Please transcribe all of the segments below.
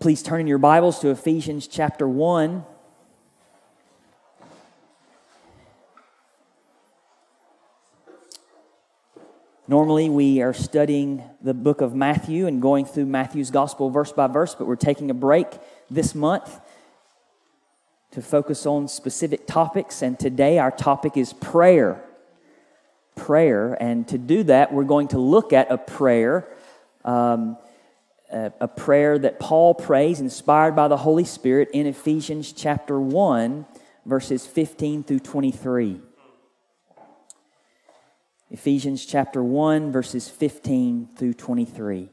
Please turn in your Bibles to Ephesians chapter 1. Normally, we are studying the book of Matthew and going through Matthew's gospel verse by verse, but we're taking a break this month to focus on specific topics. And today, our topic is prayer. Prayer. And to do that, we're going to look at a prayer. Um, a, prayer that Paul prays, inspired by the Holy Spirit, in Ephesians chapter 1, verses 15 through 23. Ephesians chapter 1, verses 15 through 23.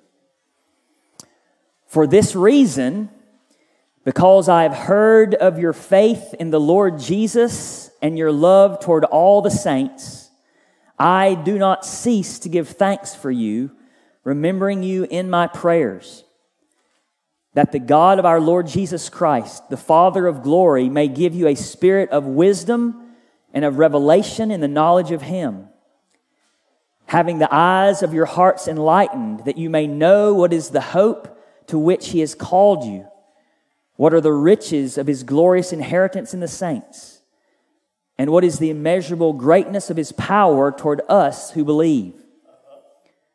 For this reason, because I have heard of your faith in the Lord Jesus and your love toward all the saints, I do not cease to give thanks for you remembering you in my prayers, that the God of our Lord Jesus Christ, the Father of glory, may give you a spirit of wisdom and of revelation in the knowledge of Him, having the eyes of your hearts enlightened, that you may know what is the hope to which He has called you, what are the riches of His glorious inheritance in the saints, and what is the immeasurable greatness of His power toward us who believe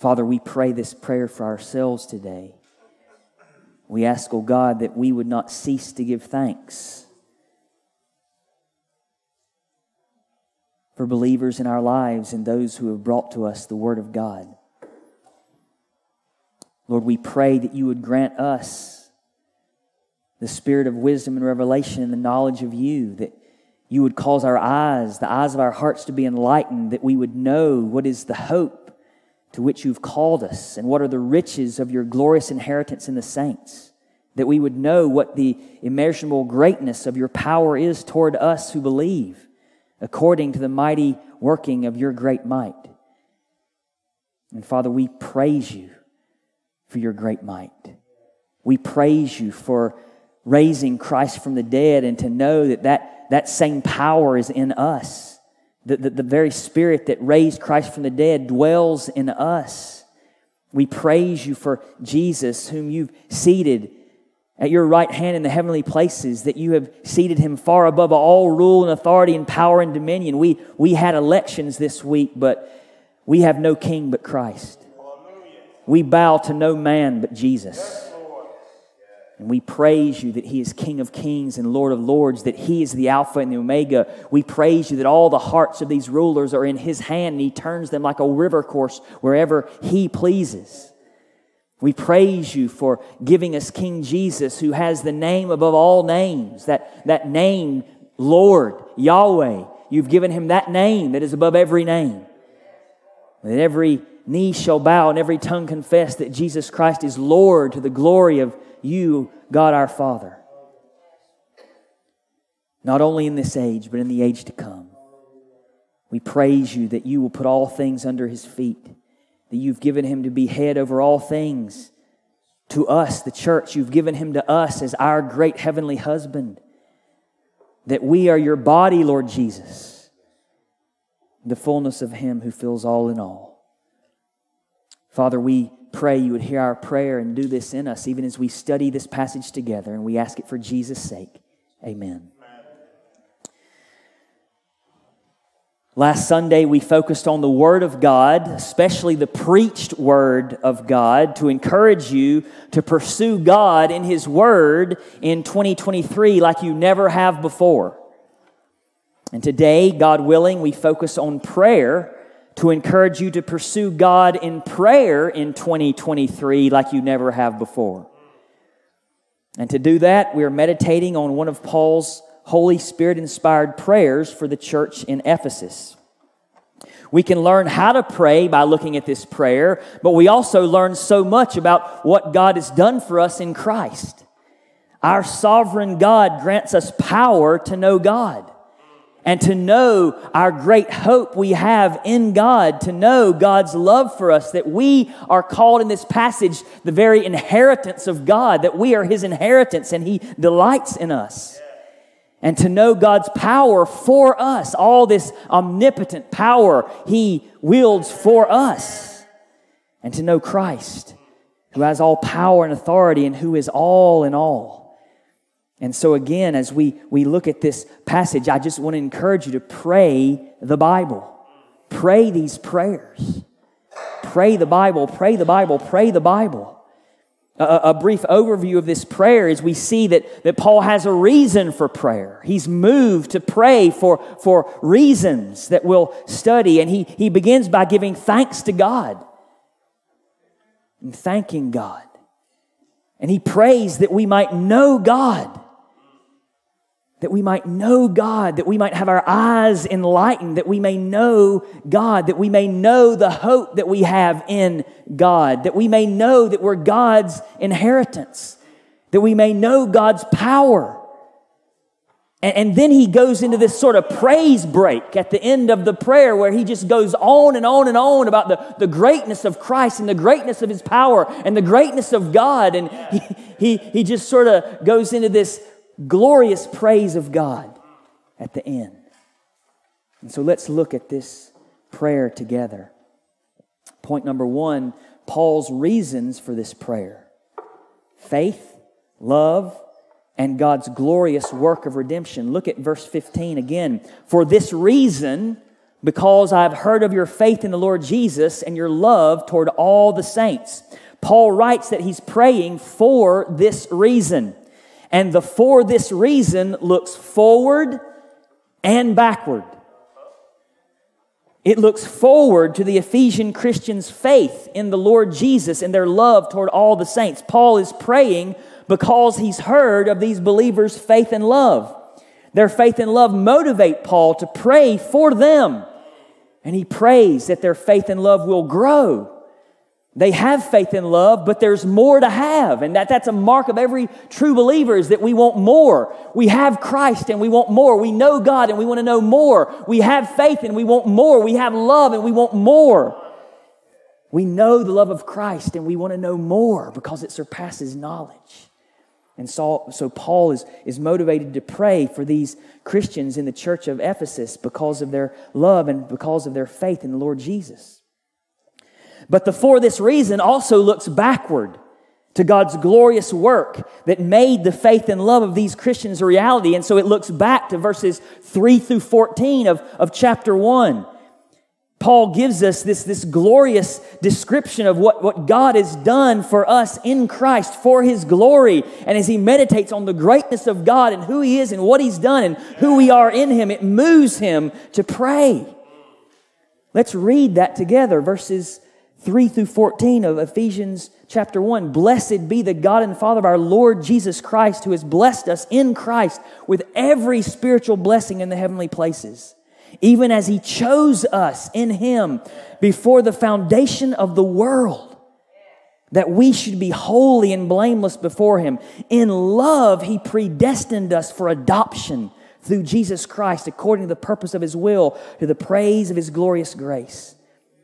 Father, we pray this prayer for ourselves today. We ask, oh God, that we would not cease to give thanks for believers in our lives and those who have brought to us the Word of God. Lord, we pray that you would grant us the spirit of wisdom and revelation and the knowledge of you, that you would cause our eyes, the eyes of our hearts to be enlightened, that we would know what is the hope to which you've called us, and what are the riches of your glorious inheritance in the saints, that we would know what the immeasurable greatness of your power is toward us who believe, according to the mighty working of your great might. And Father, we praise you for your great might. We praise you for raising Christ from the dead and to know that that, that same power is in us the, the, the very spirit that raised Christ from the dead dwells in us. We praise you for Jesus, whom you've seated at your right hand in the heavenly places, that you have seated him far above all rule and authority and power and dominion. We, we had elections this week, but we have no king but Christ. We bow to no man but Jesus. And we praise you that He is King of kings and Lord of lords, that He is the Alpha and the Omega. We praise you that all the hearts of these rulers are in His hand and He turns them like a river course wherever He pleases. We praise you for giving us King Jesus, who has the name above all names, that, that name, Lord, Yahweh. You've given Him that name that is above every name. That every knee shall bow and every tongue confess that Jesus Christ is Lord to the glory of you, God our Father. Not only in this age, but in the age to come. We praise you that you will put all things under his feet, that you've given him to be head over all things. To us, the church, you've given him to us as our great heavenly husband, that we are your body, Lord Jesus, the fullness of him who fills all in all. Father, we pray you would hear our prayer and do this in us, even as we study this passage together, and we ask it for Jesus' sake. Amen. Last Sunday, we focused on the Word of God, especially the preached Word of God, to encourage you to pursue God in His Word in 2023 like you never have before. And today, God willing, we focus on prayer to encourage you to pursue God in prayer in 2023 like you never have before. And to do that, we are meditating on one of Paul's Holy Spirit inspired prayers for the church in Ephesus. We can learn how to pray by looking at this prayer, but we also learn so much about what God has done for us in Christ. Our sovereign God grants us power to know God and to know our great hope we have in God, to know God's love for us, that we are called in this passage the very inheritance of God, that we are His inheritance and He delights in us. And to know God's power for us, all this omnipotent power He wields for us. And to know Christ, who has all power and authority and who is all in all. And so, again, as we, we look at this passage, I just want to encourage you to pray the Bible. Pray these prayers. Pray the Bible, pray the Bible, pray the Bible. A, a, brief overview of this prayer is we see that, that Paul has a reason for prayer. He's moved to pray for, for reasons that we'll study. And he, he begins by giving thanks to God and thanking God. And he prays that we might know God that we might know God, that we might have our eyes enlightened, that we may know God, that we may know the hope that we have in God, that we may know that we're God's inheritance, that we may know God's power. And, and then he goes into this sort of praise break at the end of the prayer where he just goes on and on and on about the, the greatness of Christ and the greatness of his power and the greatness of God. And he, he, he just sort of goes into this glorious praise of God at the end. And so let's look at this prayer together. Point number one Paul's reasons for this prayer faith, love, and God's glorious work of redemption. Look at verse 15 again. For this reason, because I've heard of your faith in the Lord Jesus and your love toward all the saints. Paul writes that he's praying for this reason. And the for this reason looks forward and backward. It looks forward to the Ephesian Christians' faith in the Lord Jesus and their love toward all the saints. Paul is praying because he's heard of these believers' faith and love. Their faith and love motivate Paul to pray for them. And he prays that their faith and love will grow they have faith and love, but there's more to have. And that, that's a mark of every true believer is that we want more. We have Christ and we want more. We know God and we want to know more. We have faith and we want more. We have love and we want more. We know the love of Christ and we want to know more because it surpasses knowledge. And so, so Paul is, is motivated to pray for these Christians in the church of Ephesus because of their love and because of their faith in the Lord Jesus. But the for this reason also looks backward to God's glorious work that made the faith and love of these Christians a reality. And so it looks back to verses 3 through 14 of, of chapter 1. Paul gives us this, this glorious description of what, what God has done for us in Christ for his glory. And as he meditates on the greatness of God and who he is and what he's done and who we are in him, it moves him to pray. Let's read that together, verses 3 through 14 of Ephesians chapter 1. Blessed be the God and Father of our Lord Jesus Christ, who has blessed us in Christ with every spiritual blessing in the heavenly places, even as he chose us in him before the foundation of the world, that we should be holy and blameless before him. In love, he predestined us for adoption through Jesus Christ, according to the purpose of his will, to the praise of his glorious grace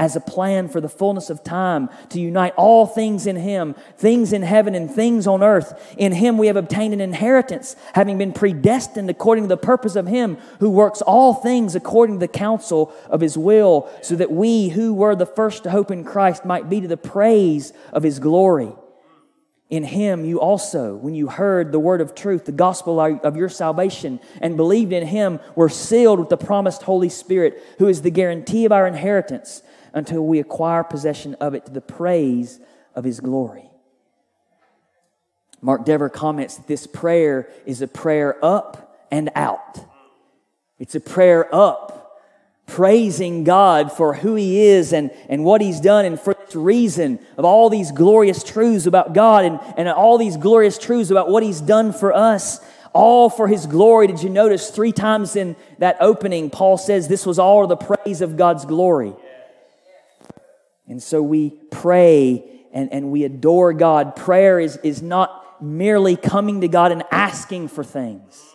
as a plan for the fullness of time to unite all things in Him, things in heaven and things on earth. In Him we have obtained an inheritance, having been predestined according to the purpose of Him who works all things according to the counsel of His will, so that we who were the first to hope in Christ might be to the praise of His glory. In him you also, when you heard the word of truth, the gospel of your salvation, and believed in him, were sealed with the promised Holy Spirit, who is the guarantee of our inheritance until we acquire possession of it to the praise of his glory. Mark Dever comments that this prayer is a prayer up and out. It's a prayer up, praising God for who He is and, and what He's done, and for this reason of all these glorious truths about God and, and all these glorious truths about what He's done for us, all for His glory. Did you notice three times in that opening, Paul says this was all the praise of God's glory? And so we pray and, and we adore God. Prayer is, is not merely coming to God and asking for things.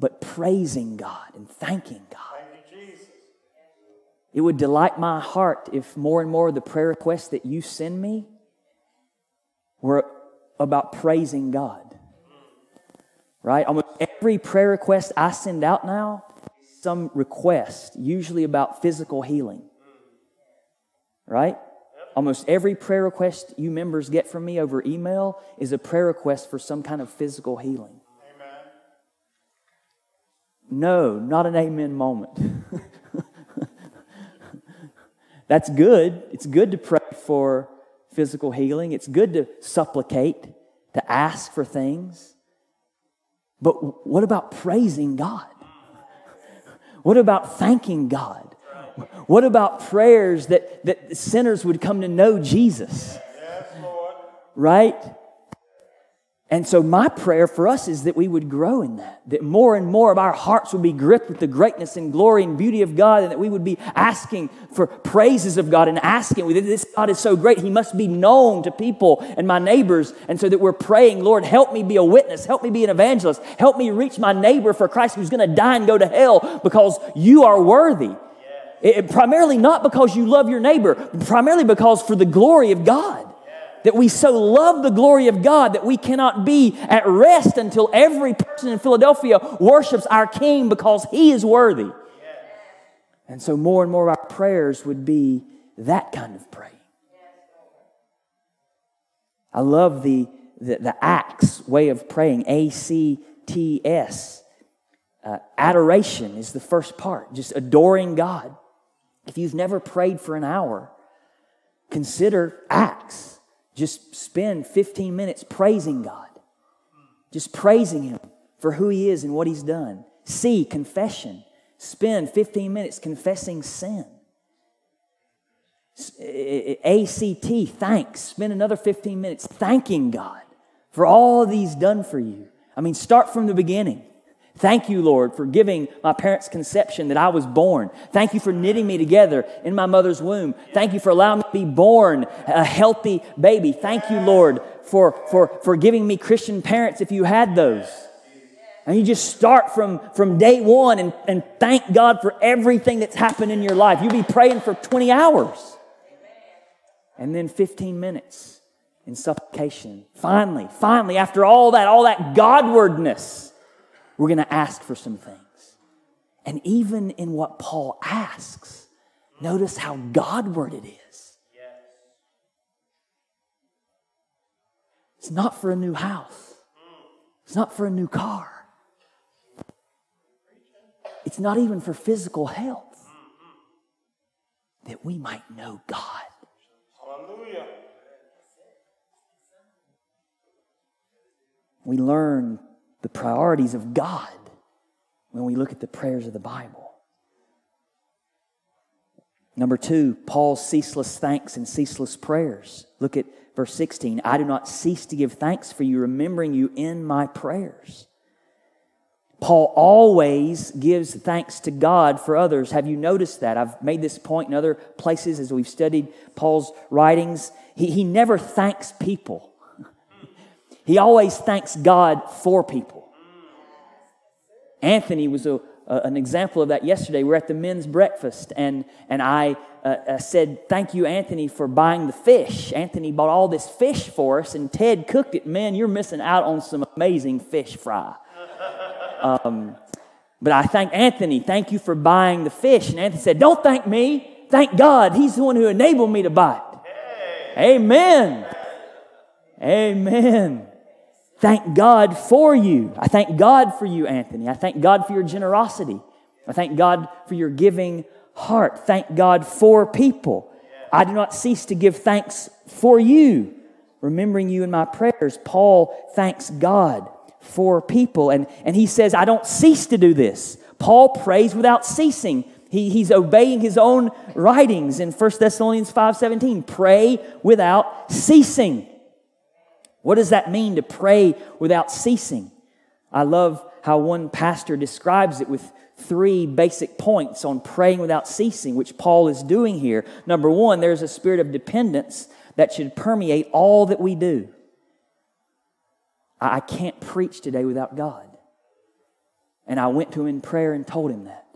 but praising God and thanking God. It would delight my heart if more and more of the prayer requests that you send me were about praising God. Right? Almost every prayer request I send out now, some request, usually about physical healing. Right? Almost every prayer request you members get from me over email is a prayer request for some kind of physical healing. No, not an amen moment. That's good. It's good to pray for physical healing. It's good to supplicate, to ask for things. But what about praising God? What about thanking God? What about prayers that, that sinners would come to know Jesus? right? And so, my prayer for us is that we would grow in that, that more and more of our hearts would be gripped with the greatness and glory and beauty of God, and that we would be asking for praises of God and asking, this God is so great, He must be known to people and my neighbors. And so that we're praying, Lord, help me be a witness, help me be an evangelist, help me reach my neighbor for Christ who's going to die and go to hell because you are worthy. It, primarily not because you love your neighbor, primarily because for the glory of God that we so love the glory of God that we cannot be at rest until every person in Philadelphia worships our King because he is worthy. And so more and more of our prayers would be that kind of praying. I love the, the, the ACTS way of praying, A C T S. Uh, adoration is the first part, just adoring God. If you've never prayed for an hour, consider ACTS. Just spend 15 minutes praising God, just praising Him for who He is and what He's done. C, confession. Spend 15 minutes confessing sin. ACT, thanks. Spend another 15 minutes thanking God for all He's done for you. I mean, start from the beginning. Thank you, Lord, for giving my parents' conception that I was born. Thank you for knitting me together in my mother's womb. Thank you for allowing me to be born a healthy baby. Thank you, Lord, for, for, for giving me Christian parents if you had those. And you just start from, from day one and, and thank God for everything that's happened in your life. You be praying for 20 hours. And then 15 minutes in supplication. Finally, finally, after all that, all that Godwardness we're going to ask for some things. And even in what Paul asks, notice how Godward it is. It's not for a new house, it's not for a new car, it's not even for physical health. That we might know God. Hallelujah. We learn the priorities of God when we look at the prayers of the Bible. Number two, Paul's ceaseless thanks and ceaseless prayers. Look at verse 16. I do not cease to give thanks for you, remembering you in my prayers. Paul always gives thanks to God for others. Have you noticed that? I've made this point in other places as we've studied Paul's writings. He, he never thanks people. He always thanks God for people. Anthony was a, an example of that yesterday. We are at the men's breakfast, and, and I uh, uh, said, Thank you, Anthony, for buying the fish. Anthony bought all this fish for us, and Ted cooked it. Man, you're missing out on some amazing fish fry. Um, but I thank Anthony. Thank you for buying the fish. And Anthony said, Don't thank me. Thank God. He's the one who enabled me to buy it. Hey. Amen. Amen. Thank God for you. I thank God for you, Anthony. I thank God for your generosity. I thank God for your giving heart. Thank God for people. I do not cease to give thanks for you, remembering you in my prayers. Paul thanks God for people. And, and he says, I don't cease to do this. Paul prays without ceasing. He, he's obeying his own writings in 1 Thessalonians 5:17. Pray without ceasing. What does that mean to pray without ceasing? I love how one pastor describes it with three basic points on praying without ceasing, which Paul is doing here. Number one, there's a spirit of dependence that should permeate all that we do. I can't preach today without God. And I went to him in prayer and told him that.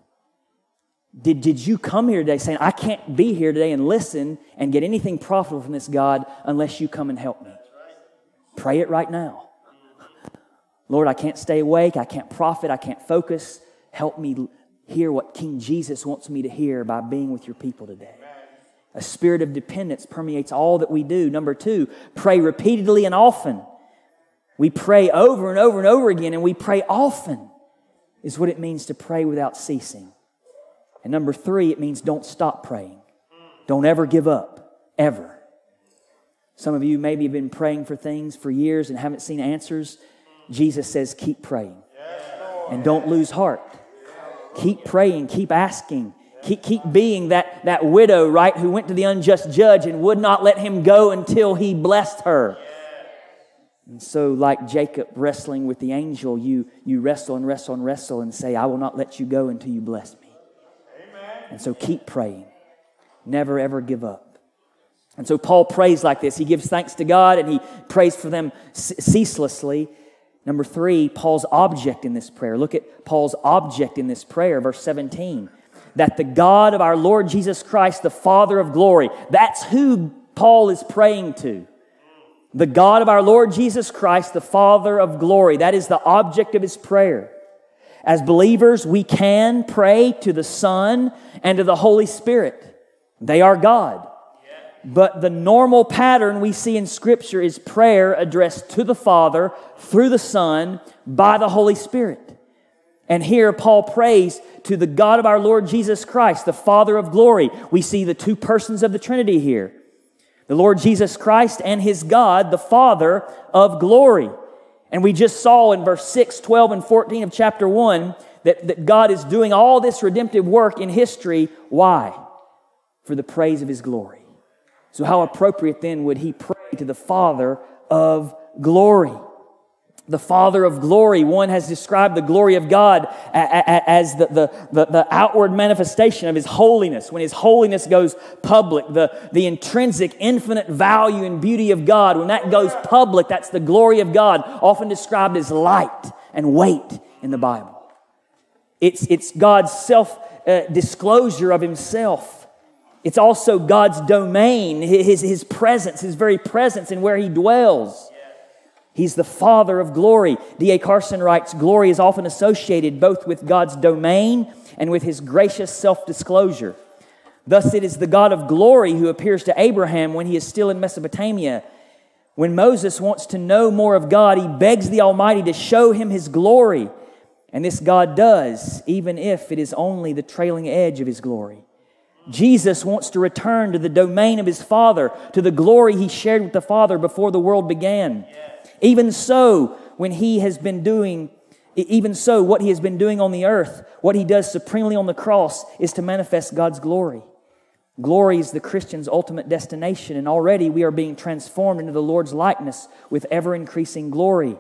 Did, did you come here today saying, I can't be here today and listen and get anything profitable from this God unless you come and help me? Pray it right now. Lord, I can't stay awake. I can't profit. I can't focus. Help me hear what King Jesus wants me to hear by being with your people today. A spirit of dependence permeates all that we do. Number two, pray repeatedly and often. We pray over and over and over again, and we pray often, is what it means to pray without ceasing. And number three, it means don't stop praying. Don't ever give up, ever. Some of you maybe have been praying for things for years and haven't seen answers. Jesus says, keep praying. And don't lose heart. Keep praying, keep asking, keep, keep being that, that widow, right, who went to the unjust judge and would not let him go until he blessed her. And so, like Jacob wrestling with the angel, you, you wrestle and wrestle and wrestle and say, I will not let you go until you bless me. Amen. And so, keep praying. Never, ever give up. And so, Paul prays like this. He gives thanks to God and he prays for them ceaselessly. Number three, Paul's object in this prayer. Look at Paul's object in this prayer, verse 17. That the God of our Lord Jesus Christ, the Father of glory, that's who Paul is praying to the God of our Lord Jesus Christ, the Father of glory. That is the object of his prayer. As believers, we can pray to the Son and to the Holy Spirit. They are God. But the normal pattern we see in Scripture is prayer addressed to the Father through the Son by the Holy Spirit. And here Paul prays to the God of our Lord Jesus Christ, the Father of glory. We see the two persons of the Trinity here the Lord Jesus Christ and his God, the Father of glory. And we just saw in verse 6, 12, and 14 of chapter 1 that, that God is doing all this redemptive work in history. Why? For the praise of his glory. So, how appropriate then would he pray to the Father of glory? the Father of glory. One has described the glory of God as the, the, the, the, outward manifestation of His holiness. When His holiness goes public, the, the intrinsic, infinite value and beauty of God, when that goes public, that's the glory of God, often described as light and weight in the Bible. It's, it's God's self uh, disclosure of Himself. It's also God's domain, his, his presence, His very presence and where He dwells. He's the Father of glory. D.A. Carson writes Glory is often associated both with God's domain and with his gracious self disclosure. Thus, it is the God of glory who appears to Abraham when he is still in Mesopotamia. When Moses wants to know more of God, he begs the Almighty to show him his glory. And this God does, even if it is only the trailing edge of his glory. Jesus wants to return to the domain of his Father, to the glory he shared with the Father before the world began. Yeah. Even so, when he has been doing, even so, what he has been doing on the earth, what he does supremely on the cross is to manifest God's glory. Glory is the Christian's ultimate destination, and already we are being transformed into the Lord's likeness with ever increasing glory.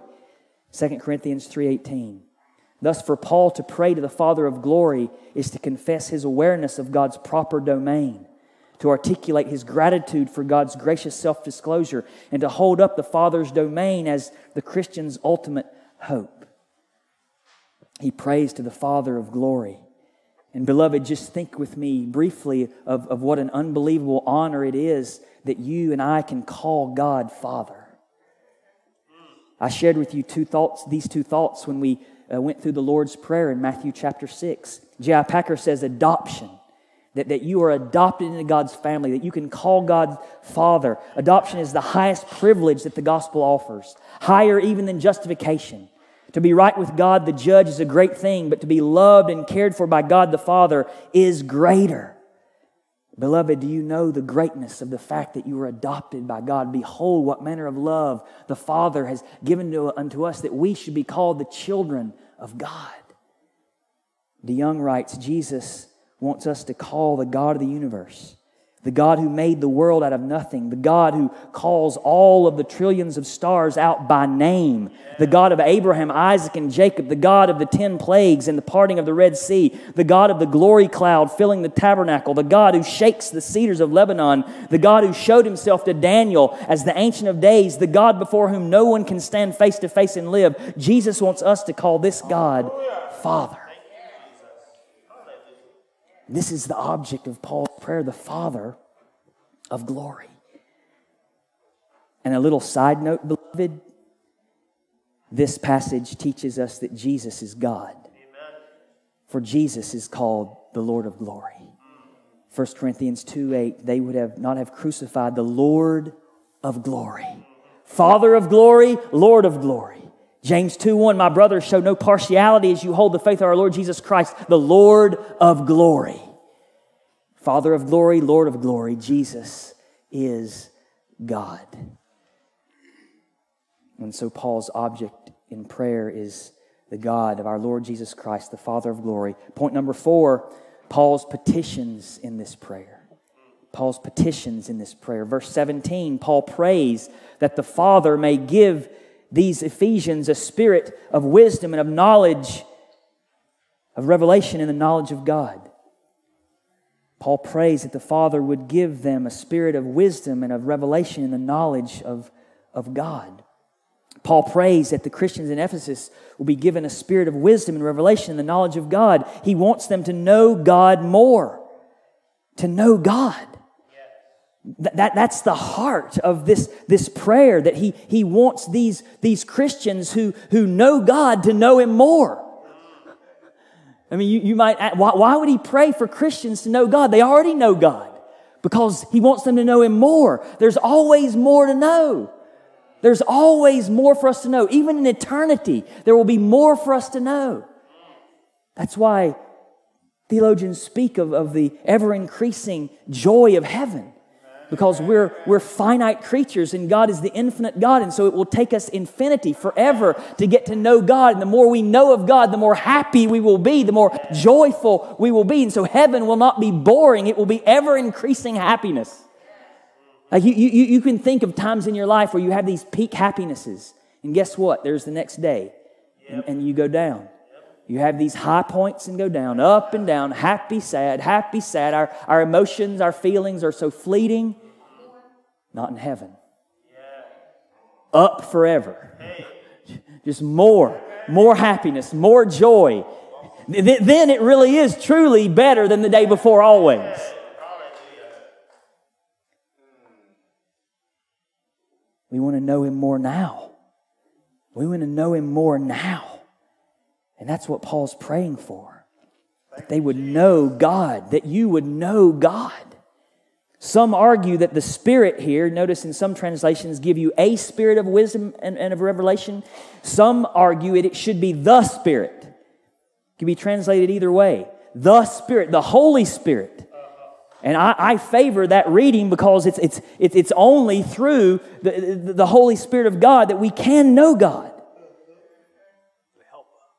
2 Corinthians 3:18. Thus for Paul to pray to the Father of glory is to confess his awareness of God's proper domain to articulate his gratitude for God's gracious self disclosure, and to hold up the Father's domain as the Christian's ultimate hope. He prays to the Father of glory. And, beloved, just think with me briefly of, of what an unbelievable honor it is that you and I can call God Father. I shared with you two thoughts, these two thoughts when we uh, went through the Lord's Prayer in Matthew chapter 6. J.I. Packer says adoption that, that you are adopted into God's family, that you can call God Father. Adoption is the highest privilege that the gospel offers, higher even than justification. To be right with God, the judge, is a great thing, but to be loved and cared for by God the Father is greater. Beloved, do you know the greatness of the fact that you were adopted by God? Behold, what manner of love the Father has given to, unto us that we should be called the children of God. DeYoung writes Jesus wants us to call the God of the universe the God who made the world out of nothing, the God who calls all of the trillions of stars out by name, the God of Abraham, Isaac, and Jacob, the God of the ten plagues and the parting of the Red Sea, the God of the glory cloud filling the tabernacle, the God who shakes the cedars of Lebanon, the God who showed himself to Daniel as the Ancient of Days, the God before whom no one can stand face to face and live. Jesus wants us to call this God Father. This is the object of Paul's prayer, the Father of glory. And a little side note, beloved, this passage teaches us that Jesus is God. Amen. For Jesus is called the Lord of glory. 1 Corinthians 2 8, they would have not have crucified the Lord of glory. Father of glory, Lord of glory. James 2 1, my brothers, show no partiality as you hold the faith of our Lord Jesus Christ, the Lord of glory. Father of glory, Lord of glory, Jesus is God. And so Paul's object in prayer is the God of our Lord Jesus Christ, the Father of glory. Point number four Paul's petitions in this prayer. Paul's petitions in this prayer. Verse 17, Paul prays that the Father may give these Ephesians a spirit of wisdom and of knowledge, of revelation in the knowledge of God. Paul prays that the Father would give them a spirit of wisdom and of revelation in the knowledge of, of God. Paul prays that the Christians in Ephesus will be given a spirit of wisdom and revelation in the knowledge of God. He wants them to know God more, to know God. That, that, that's the heart of this, this prayer that he, he wants these, these Christians who, who know God to know Him more. I mean, you, you might, why, why would he pray for Christians to know God? They already know God because he wants them to know Him more. There's always more to know. There's always more for us to know. Even in eternity, there will be more for us to know. That's why theologians speak of, of the ever increasing joy of heaven because we're, we're finite creatures and God is the infinite God. And so it will take us infinity, forever, to get to know God. And the more we know of God, the more happy we will be, the more joyful we will be. And so heaven will not be boring, it will be ever increasing happiness. Like you, you, you can think of times in your life where you have these peak happinesses. And guess what? There's the next day, and, and you go down. You have these high points and go down, up and down, happy, sad, happy, sad. Our, our emotions, our feelings are so fleeting. Not in heaven. Up forever. Just more, more happiness, more joy. Then it really is truly better than the day before, always. We want to know Him more now. We want to know Him more now. And that's what Paul's praying for. That they would know God, that you would know God. Some argue that the Spirit here, notice in some translations, give you a spirit of wisdom and, and of revelation. Some argue it, it should be the Spirit. It can be translated either way. The Spirit, the Holy Spirit. And I, I, favor that reading because it's, it's, it's only through the, the Holy Spirit of God that we can know God.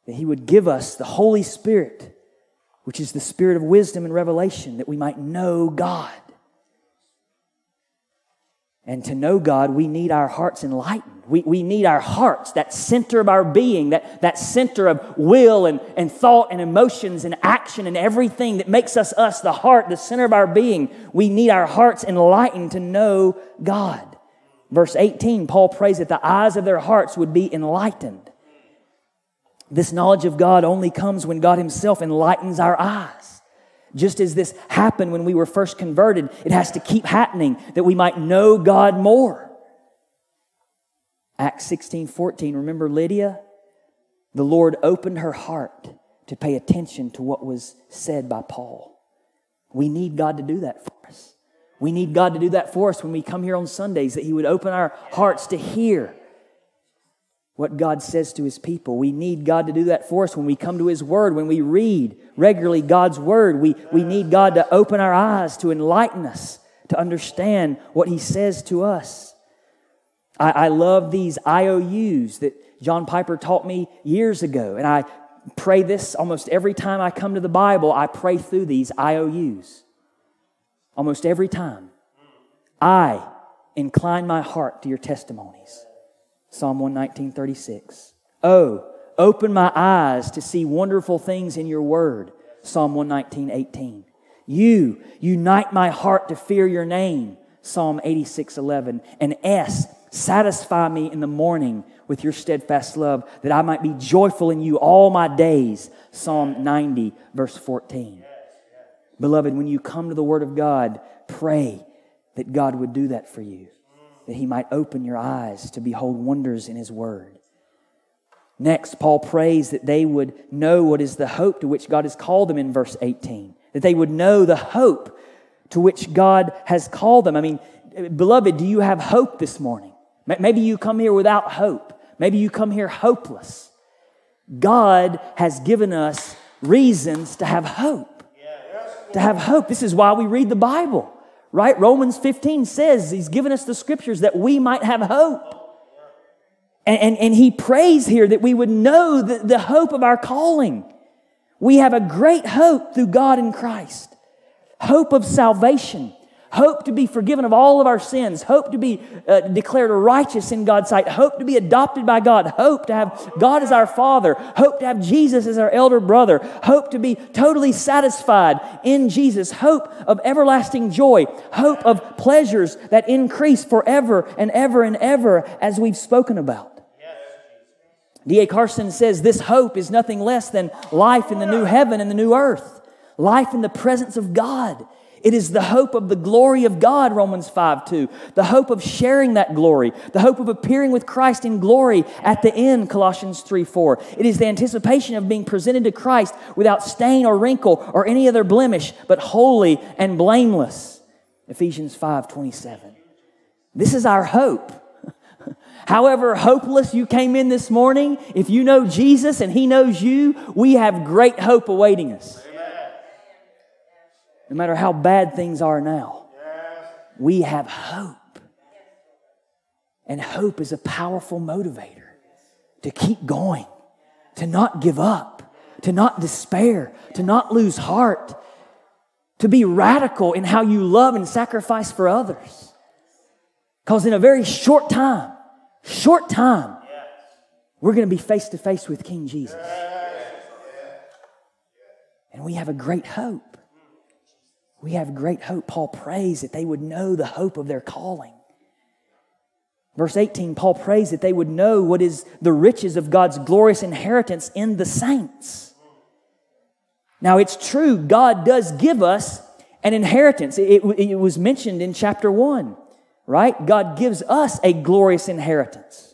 That He would give us the Holy Spirit, which is the Spirit of wisdom and revelation, that we might know God. And to know God, we need our hearts enlightened. We, we need our hearts, that center of our being, that, that center of will and, and thought and emotions and action and everything that makes us us, the heart, the center of our being. We need our hearts enlightened to know God. Verse 18, Paul prays that the eyes of their hearts would be enlightened. This knowledge of God only comes when God Himself enlightens our eyes. Just as this happened when we were first converted, it has to keep happening that we might know God more. Acts 16 14, remember Lydia? The Lord opened her heart to pay attention to what was said by Paul. We need God to do that for us. We need God to do that for us when we come here on Sundays, that He would open our hearts to hear what God says to his people. We need God to do that for us when we come to his word, when we read regularly God's word. We, we need God to open our eyes, to enlighten us, to understand what he says to us. I, I love these IOUs that John Piper taught me years ago, and I pray this almost every time I come to the Bible. I pray through these IOUs. Almost every time. I incline my heart to your testimonies. Psalm 119, 36. Oh, open my eyes to see wonderful things in your word. Psalm 119, 18. You unite my heart to fear your name. Psalm 86, 11. And S, satisfy me in the morning with your steadfast love, that I might be joyful in you all my days. Psalm 90, verse 14. Beloved, when you come to the Word of God, pray that God would do that for you that he might open your eyes to behold wonders in his word. Next, Paul prays that they would know what is the hope to which God has called them in verse 18, that they would know the hope to which God has called them. I mean, beloved, do you have hope this morning? Maybe you come here without hope. Maybe you come here hopeless. God has given us reasons to have hope. To have hope. This is why we read the Bible right? Romans 15 says he's given us the scriptures that we might have hope. And, and, and he prays here that we would know the, the hope of our calling. We have a great hope through God in Christ, hope of salvation hope to be forgiven of all of our sins, hope to be uh, declared righteous in God's sight, hope to be adopted by God, hope to have God as our Father, hope to have Jesus as our elder brother, hope to be totally satisfied in Jesus, hope of everlasting joy, hope of pleasures that increase forever and ever and ever, as we've spoken about. D.A. Carson says this hope is nothing less than life in the new heaven and the new earth, life in the presence of God. It is the hope of the glory of God, Romans 5 2. The hope of sharing that glory. The hope of appearing with Christ in glory at the end, Colossians 3 4. It is the anticipation of being presented to Christ without stain or wrinkle or any other blemish, but holy and blameless. Ephesians 5 27. This is our hope. However hopeless you came in this morning, if you know Jesus and He knows you, we have great hope awaiting us no matter how bad things are now, we have hope. And hope is a powerful motivator to keep going, to not give up, to not despair, to not lose heart, to be radical in how you love and sacrifice for others. Because in a very short time, short time, we're going to be face to face with King Jesus. And we have a great hope we have great hope. Paul prays that they would know the hope of their calling. Verse 18, Paul prays that they would know what is the riches of God's glorious inheritance in the saints. Now, it's true, God does give us an inheritance. It, it, was mentioned in chapter 1, right? God gives us a glorious inheritance.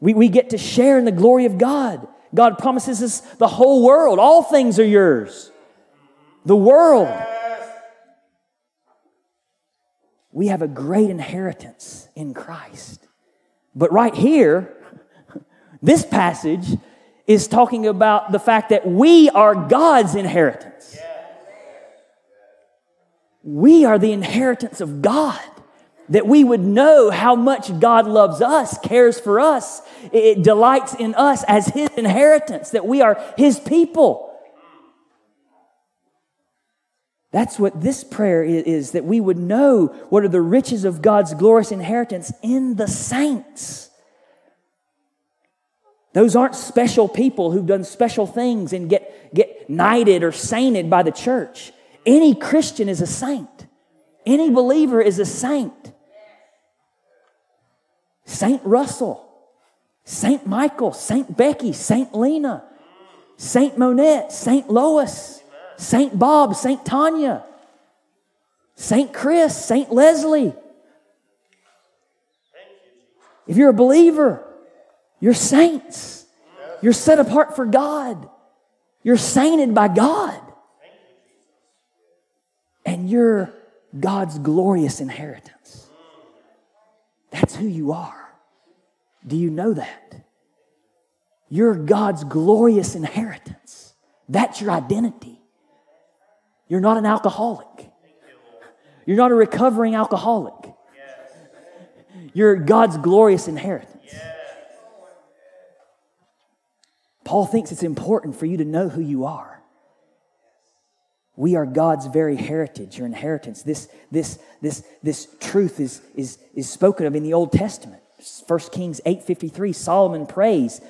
We, we get to share in the glory of God. God promises us the whole world. All things are yours. The world we have a great inheritance in Christ. But right here, this passage is talking about the fact that we are God's inheritance. We are the inheritance of God. That we would know how much God loves us, cares for us, it delights in us as His inheritance, that we are His people. That's what this prayer is, that we would know what are the riches of God's glorious inheritance in the saints. Those aren't special people who've done special things and get, get knighted or sainted by the church. Any Christian is a saint. Any believer is a saint. Saint Russell, Saint Michael, Saint Becky, Saint Lena, Saint Monette, Saint Lois, St. Bob, St. Tanya, St. Chris, St. Leslie. If you're a believer, you're saints. You're set apart for God. You're sainted by God. And you're God's glorious inheritance. That's who you are. Do you know that? You're God's glorious inheritance. That's your identity. You're not an alcoholic. You're not a recovering alcoholic. You're God's glorious inheritance. Paul thinks it's important for you to know who you are. We are God's very heritage, your inheritance. This, this, this, this truth is, is, is spoken of in the Old Testament. 1 Kings 8.53, Solomon prays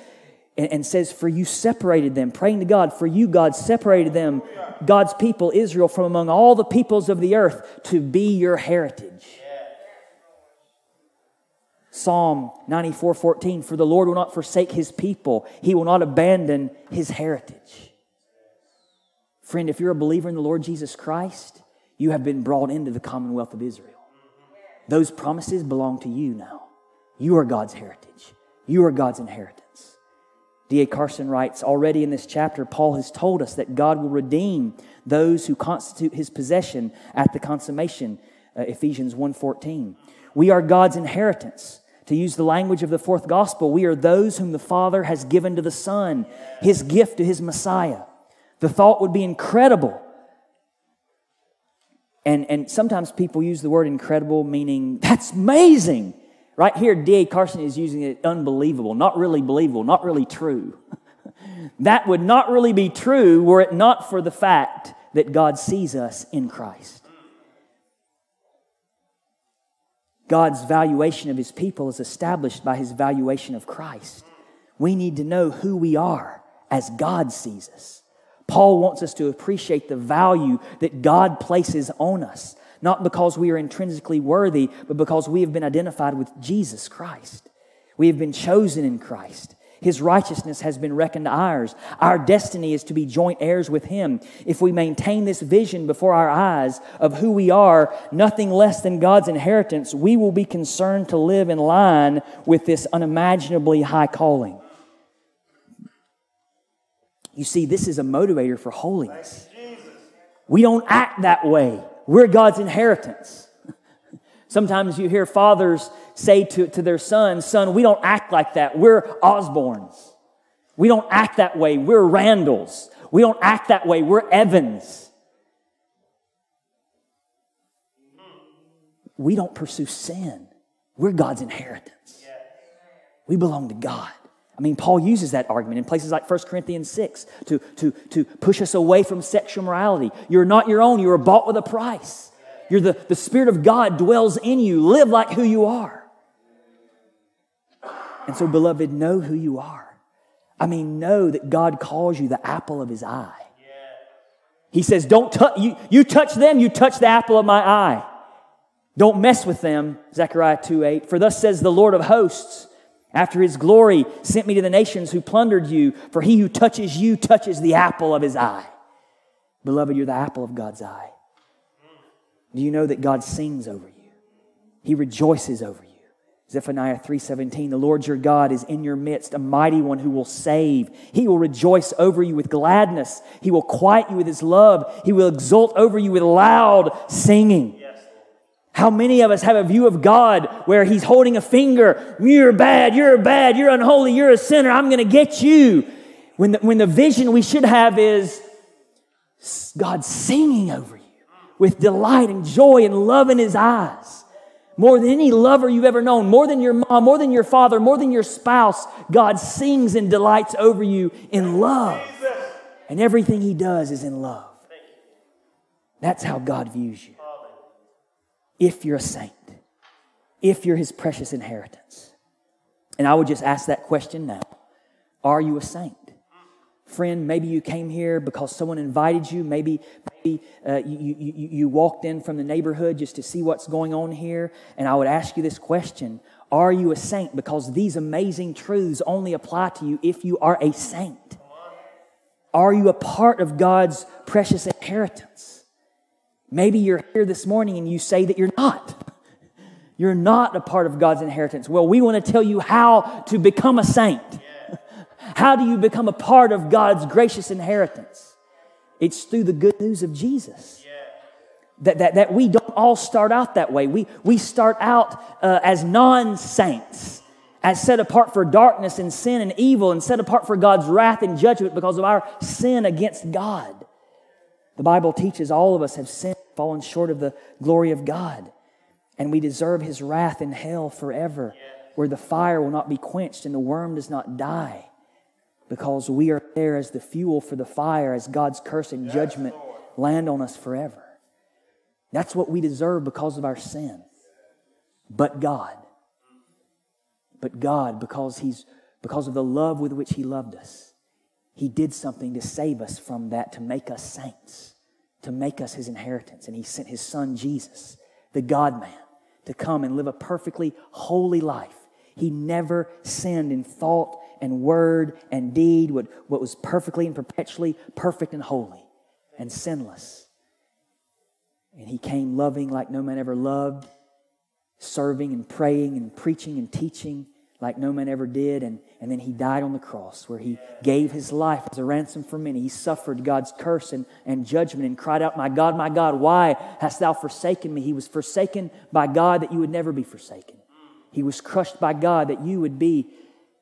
and, and says, For you separated them, praying to God, for you, God, separated them, God's people, Israel, from among all the peoples of the earth to be your heritage. Psalm 94 14, for the Lord will not forsake his people, he will not abandon his heritage. Friend, if you're a believer in the Lord Jesus Christ, you have been brought into the commonwealth of Israel. Those promises belong to you now. You are God's heritage, you are God's inheritance. D.A. Carson writes Already in this chapter, Paul has told us that God will redeem those who constitute his possession at the consummation. Uh, Ephesians 1:14. We are God's inheritance. To use the language of the fourth gospel, we are those whom the Father has given to the Son, his gift to his Messiah. The thought would be incredible. And, and sometimes people use the word incredible, meaning that's amazing. Right here, D.A. Carson is using it unbelievable, not really believable, not really true. that would not really be true were it not for the fact that God sees us in Christ. God's valuation of his people is established by his valuation of Christ. We need to know who we are as God sees us. Paul wants us to appreciate the value that God places on us, not because we are intrinsically worthy, but because we have been identified with Jesus Christ. We have been chosen in Christ. His righteousness has been reckoned ours. Our destiny is to be joint heirs with Him. If we maintain this vision before our eyes of who we are, nothing less than God's inheritance, we will be concerned to live in line with this unimaginably high calling. You see, this is a motivator for holiness. We don't act that way. We're God's inheritance. Sometimes you hear fathers say to, to their sons, Son, we don't act like that. We're Osborns. We don't act that way. We're Randalls. We don't act that way. We're Evans. We don't pursue sin. We're God's inheritance. We belong to God. I mean, Paul uses that argument in places like 1 Corinthians 6 to, to, to push us away from sexual morality. You're not your own, you were bought with a price. You're the, the Spirit of God dwells in you. Live like who you are. And so, beloved, know who you are. I mean, know that God calls you the apple of his eye. He says, Don't touch you, you touch them, you touch the apple of my eye. Don't mess with them, Zechariah 2 8. For thus says the Lord of hosts, after his glory sent me to the nations who plundered you, for he who touches you touches the apple of his eye. Beloved, you're the apple of God's eye. Do you know that God sings over you? He rejoices over you. Zephaniah 3:17 The Lord your God is in your midst a mighty one who will save he will rejoice over you with gladness he will quiet you with his love he will exult over you with loud singing. How many of us have a view of God where he's holding a finger you're bad you're bad you're unholy you're a sinner I'm going to get you when the, when the vision we should have is God singing over you with delight and joy and love in his eyes. More than any lover you've ever known, more than your mom, more than your father, more than your spouse, God sings and delights over you in love. And everything he does is in love. That's how God views you. If you're a saint, if you're his precious inheritance. And I would just ask that question now Are you a saint? Friend, maybe you came here because someone invited you. Maybe, maybe uh, you, you, you walked in from the neighborhood just to see what's going on here. And I would ask you this question Are you a saint? Because these amazing truths only apply to you if you are a saint. Are you a part of God's precious inheritance? Maybe you're here this morning and you say that you're not. You're not a part of God's inheritance. Well, we want to tell you how to become a saint. How do you become a part of God's gracious inheritance? It's through the good news of Jesus. That, that, that we don't all start out that way. We, we start out uh, as non saints, as set apart for darkness and sin and evil and set apart for God's wrath and judgment because of our sin against God. The Bible teaches all of us have sinned, fallen short of the glory of God, and we deserve his wrath in hell forever, where the fire will not be quenched and the worm does not die, because we are there as the fuel for the fire, as God's curse and judgment land on us forever. That's what we deserve because of our sin. But God, but God, because He's because of the love with which He loved us, He did something to save us from that, to make us saints, to make us His inheritance. And He sent His Son Jesus, the God man, to come and live a perfectly holy life. He never sinned in thought and word and deed, what, what was perfectly and perpetually perfect and holy and sinless. And he came loving like no man ever loved, serving and praying and preaching and teaching like no man ever did. And, and then he died on the cross where he gave his life as a ransom for many. He suffered God's curse and, and judgment and cried out, My God, my God, why hast thou forsaken me? He was forsaken by God that you would never be forsaken. He was crushed by God that you would be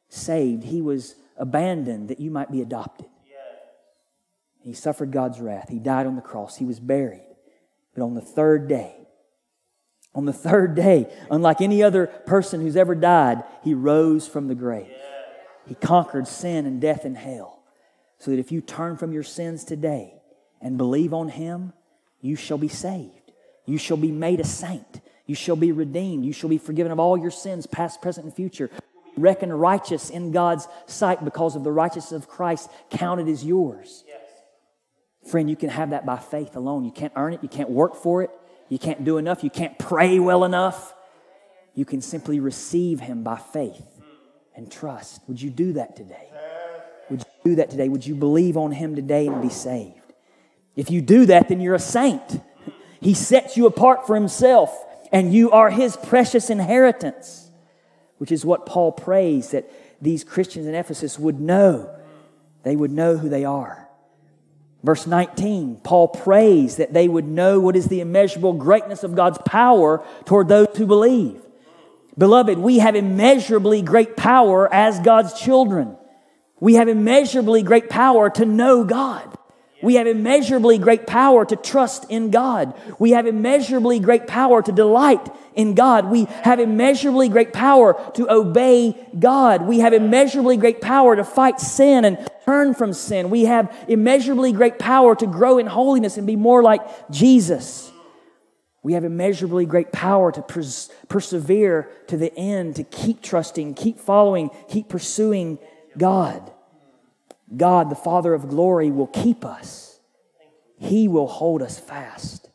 saved. He was abandoned that you might be adopted. He suffered God's wrath. He died on the cross. He was buried. But on the third day, on the third day, unlike any other person who's ever died, he rose from the grave. He conquered sin and death and hell. So that if you turn from your sins today and believe on him, you shall be saved. You shall be made a saint. You shall be redeemed. You shall be forgiven of all your sins, past, present, and future. Reckoned righteous in God's sight because of the righteousness of Christ counted as yours. Friend, you can have that by faith alone. You can't earn it, you can't work for it, you can't do enough, you can't pray well enough. You can simply receive Him by faith and trust. Would you do that today? Would you do that today? Would you believe on Him today and be saved? If you do that, then you're a saint. He sets you apart for Himself, and you are His precious inheritance, which is what Paul prays that these Christians in Ephesus would know. They would know who they are. Verse 19, Paul prays that they would know what is the immeasurable greatness of God's power toward those who believe. Beloved, we have immeasurably great power as God's children. We have immeasurably great power to know God. We have immeasurably great power to trust in God. We have immeasurably great power to delight in God. We have immeasurably great power to obey God. We have immeasurably great power to fight sin and turn from sin. We have immeasurably great power to grow in holiness and be more like Jesus. We have immeasurably great power to pers- persevere to the end, to keep trusting, keep following, keep pursuing God. God, the Father of glory, will keep us. He will hold us fast.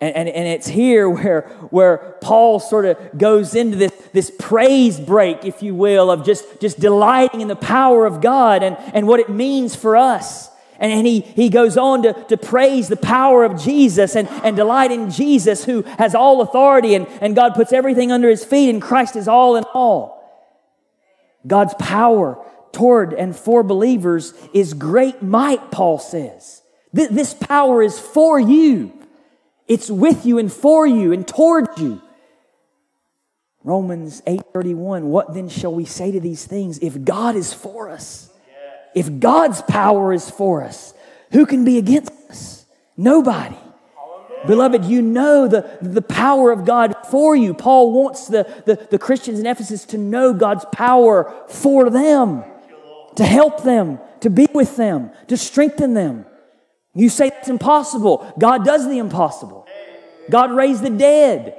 And, and, and it's here where, where Paul sort of goes into this, this praise break, if you will, of just, just delighting in the power of God and, and what it means for us. And, and he, he goes on to, to praise the power of Jesus and, and delight in Jesus, who has all authority, and, and God puts everything under his feet, and Christ is all in all. God's power toward and for believers is great might, Paul says. This power is for you. It's with you and for you and toward you. Romans 8:31 What then shall we say to these things if God is for us? If God's power is for us, who can be against us? Nobody. Beloved, you know the, the power of God for you. Paul wants the, the, the Christians in Ephesus to know God's power for them to help them, to be with them, to strengthen them. You say it's impossible. God does the impossible. God raised the dead.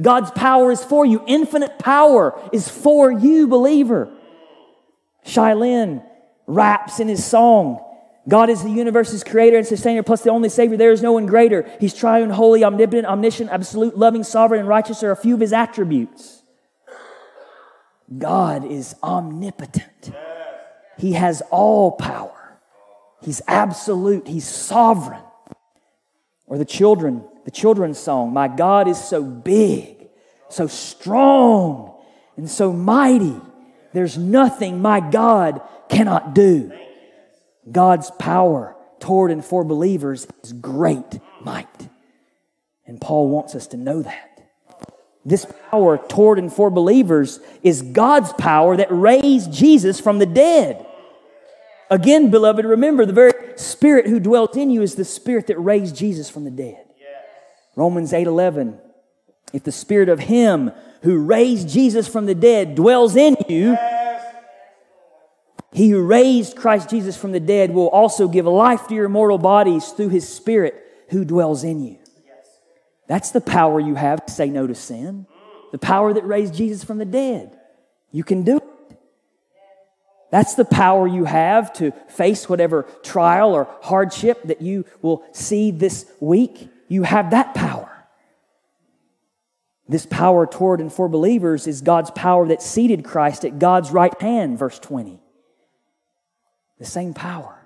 God's power is for you. Infinite power is for you, believer. Shai Linne raps in his song God is the universe's creator and sustainer, plus the only Savior. There is no one greater. He's triune, holy, omnipotent, omniscient, absolute, loving, sovereign, and righteous are a few of his attributes. God is omnipotent. He has all power. He's absolute. He's sovereign. Or the children, the children's song, My God is so big, so strong, and so mighty. There's nothing my God cannot do. God's power toward and for believers is great might. And Paul wants us to know that. This power toward and for believers is God's power that raised Jesus from the dead. Again, beloved, remember the very spirit who dwelt in you is the spirit that raised Jesus from the dead. Romans 8 11. If the spirit of him who raised Jesus from the dead dwells in you, he who raised Christ Jesus from the dead will also give life to your mortal bodies through his spirit who dwells in you. That's the power you have to say no to sin. The power that raised Jesus from the dead. You can do it. That's the power you have to face whatever trial or hardship that you will see this week. You have that power. This power toward and for believers is God's power that seated Christ at God's right hand, verse 20. The same power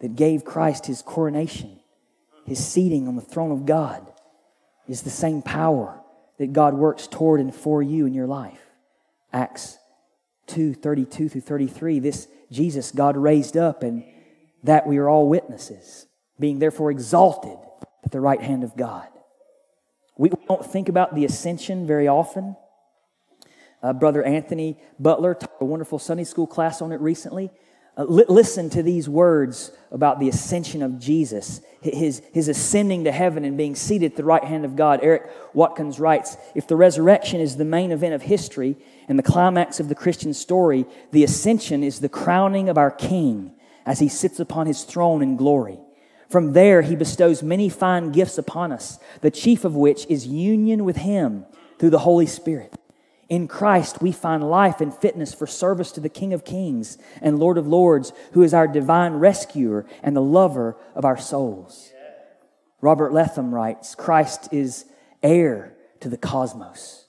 that gave Christ his coronation, his seating on the throne of God, is the same power that God works toward and for you in your life. Acts 2 32 through 33. This Jesus God raised up, and that we are all witnesses, being therefore exalted at the right hand of God. We don't think about the ascension very often. Uh, Brother Anthony Butler taught a wonderful Sunday school class on it recently. Uh, li- listen to these words about the ascension of Jesus, his, his ascending to heaven and being seated at the right hand of God. Eric Watkins writes If the resurrection is the main event of history and the climax of the Christian story, the ascension is the crowning of our King as he sits upon his throne in glory. From there, he bestows many fine gifts upon us, the chief of which is union with him through the Holy Spirit. In Christ, we find life and fitness for service to the King of Kings and Lord of Lords, who is our divine rescuer and the lover of our souls. Robert Letham writes Christ is heir to the cosmos.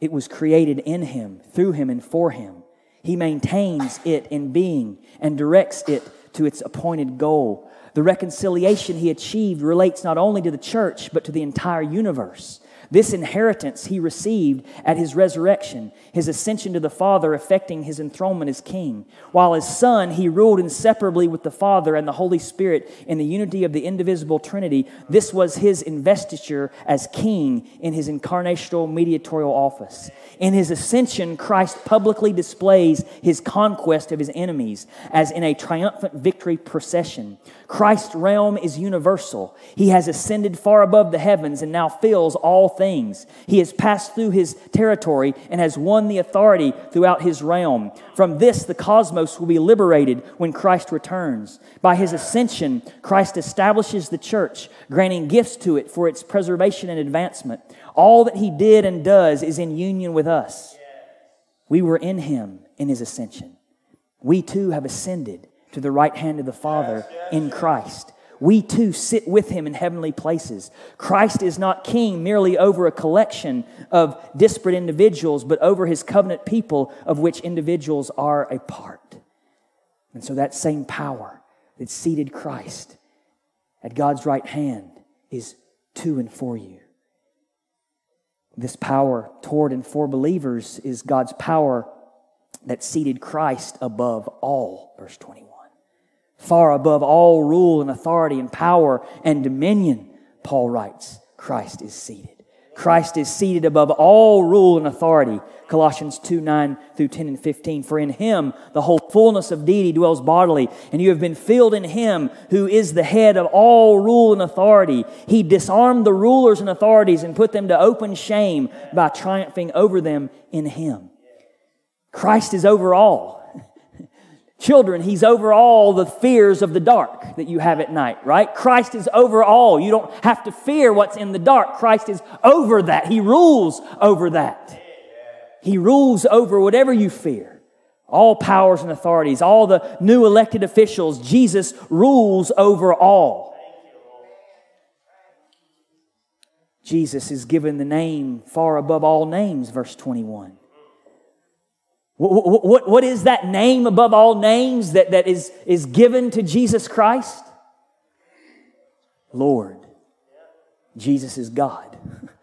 It was created in him, through him, and for him. He maintains it in being and directs it to its appointed goal. The reconciliation he achieved relates not only to the church, but to the entire universe. This inheritance he received at his resurrection, his ascension to the Father affecting his enthronement as king. While as Son, he ruled inseparably with the Father and the Holy Spirit in the unity of the indivisible Trinity. This was his investiture as king in his incarnational mediatorial office. In his ascension, Christ publicly displays his conquest of his enemies as in a triumphant victory procession. Christ's realm is universal. He has ascended far above the heavens and now fills all things. He has passed through his territory and has won the authority throughout his realm. From this, the cosmos will be liberated when Christ returns. By his ascension, Christ establishes the church, granting gifts to it for its preservation and advancement. All that he did and does is in union with us. We were in him in his ascension. We too have ascended to the right hand of the Father in Christ. We too sit with him in heavenly places. Christ is not king merely over a collection of disparate individuals, but over his covenant people, of which individuals are a part. And so that same power that seated Christ at God's right hand is to and for you. This power toward and for believers is God's power that seated Christ above all, verse 21 far above all rule and authority and power and dominion, Paul writes, Christ is seated. Christ is seated above all rule and authority. Colossians 2 9 through 10 and 15. For in him the whole fullness of deity dwells bodily, and you have been filled in him who is the head of all rule and authority. He disarmed the rulers and authorities and put them to open shame by triumphing over them in him. Christ is over all. Children, He's over all the fears of the dark that you have at night, right? Christ is over all. You don't have to fear what's in the dark. Christ is over that. He rules over that. He rules over whatever you fear. All powers and authorities, all the new elected officials, Jesus rules over all. Jesus is given the name far above all names, verse 21. What, what, what is that name above all names that, that is, is given to Jesus Christ? Lord. Jesus is God.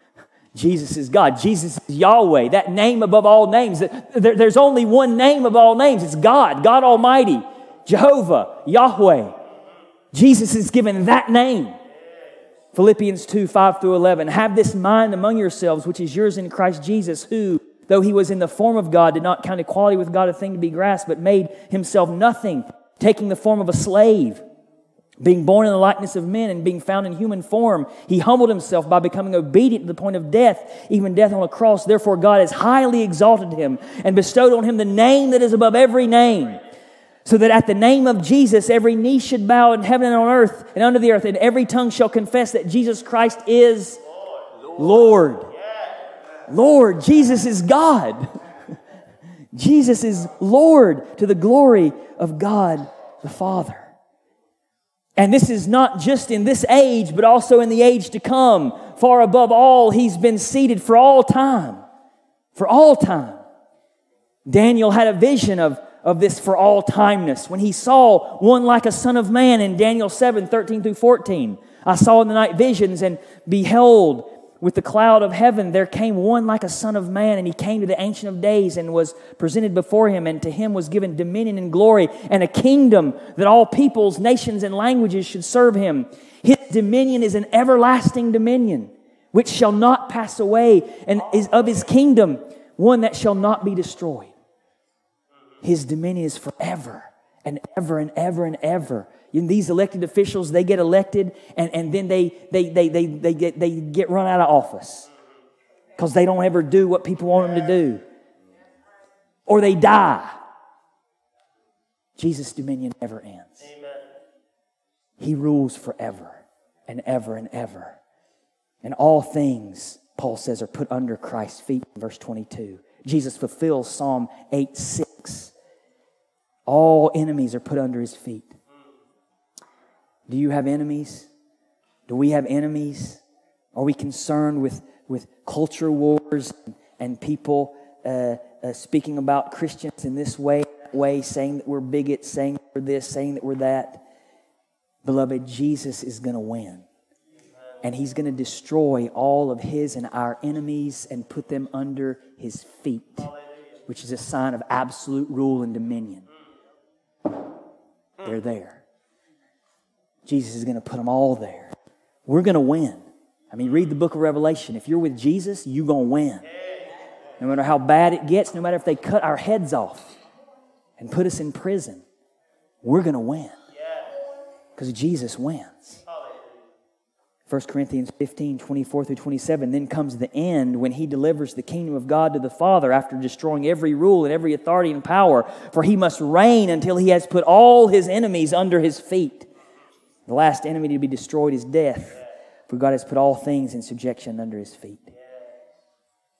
Jesus is God. Jesus is Yahweh, that name above all names. There's only one name of all names. It's God, God Almighty, Jehovah, Yahweh. Jesus is given that name Philippians 2 5 through 11. Have this mind among yourselves, which is yours in Christ Jesus, who, though he was in the form of God, did not count equality with God a thing to be grasped, but made himself nothing, taking the form of a slave. Being born in the likeness of men and being found in human form, he humbled himself by becoming obedient to the point of death, even death on a cross. Therefore, God has highly exalted him and bestowed on him the name that is above every name so that at the name of Jesus, every knee should bow in heaven and on earth and under the earth, and every tongue shall confess that Jesus Christ is Lord. Lord, Lord. Jesus is God. Jesus is Lord to the glory of God the Father. And this is not just in this age, but also in the age to come. Far above all, he's been seated for all time. For all time. Daniel had a vision of of this for all timeness. When he saw one like a son of man in Daniel 7 13 through 14, I saw in the night visions and beheld with the cloud of heaven there came one like a son of man and he came to the ancient of days and was presented before him and to him was given dominion and glory and a kingdom that all peoples nations and languages should serve him. His dominion is an everlasting dominion which shall not pass away and is of his kingdom one that shall not be destroyed. His dominion is forever and ever and ever and ever. And these elected officials, they get elected and, and then they, they, they, they, they, get, they get run out of office because they don't ever do what people want them to do. Or they die. Jesus' dominion never ends. Amen. He rules forever and ever and ever. And all things, Paul says, are put under Christ's feet verse 22. Jesus fulfills Psalm 8 6. All enemies are put under his feet. Do you have enemies? Do we have enemies? Are we concerned with, with culture wars and people uh, uh, speaking about Christians in this way, way, saying that we're bigots, saying that we're this, saying that we're that? Beloved, Jesus is going to win. And he's going to destroy all of his and our enemies and put them under his feet, which is a sign of absolute rule and dominion. They're there. Jesus is going to put them all there. We're going to win. I mean, read the book of Revelation. If you're with Jesus, you're going to win. No matter how bad it gets, no matter if they cut our heads off and put us in prison, we're going to win. Because Jesus wins. 1 Corinthians 15, 24 through 27. Then comes the end when he delivers the kingdom of God to the Father after destroying every rule and every authority and power. For he must reign until he has put all his enemies under his feet. The last enemy to be destroyed is death, for God has put all things in subjection under his feet.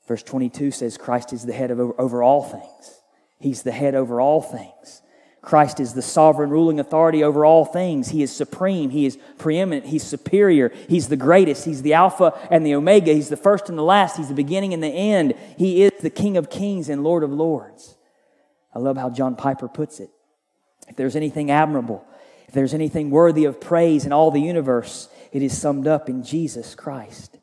Verse 22 says Christ is the head of, over all things. He's the head over all things. Christ is the sovereign ruling authority over all things. He is supreme. He is preeminent. He's superior. He's the greatest. He's the Alpha and the Omega. He's the first and the last. He's the beginning and the end. He is the King of kings and Lord of lords. I love how John Piper puts it. If there's anything admirable, if there's anything worthy of praise in all the universe, it is summed up in Jesus Christ.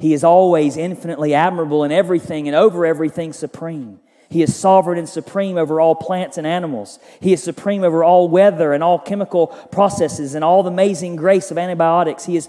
He is always infinitely admirable in everything and over everything supreme. He is sovereign and supreme over all plants and animals. He is supreme over all weather and all chemical processes and all the amazing grace of antibiotics. He is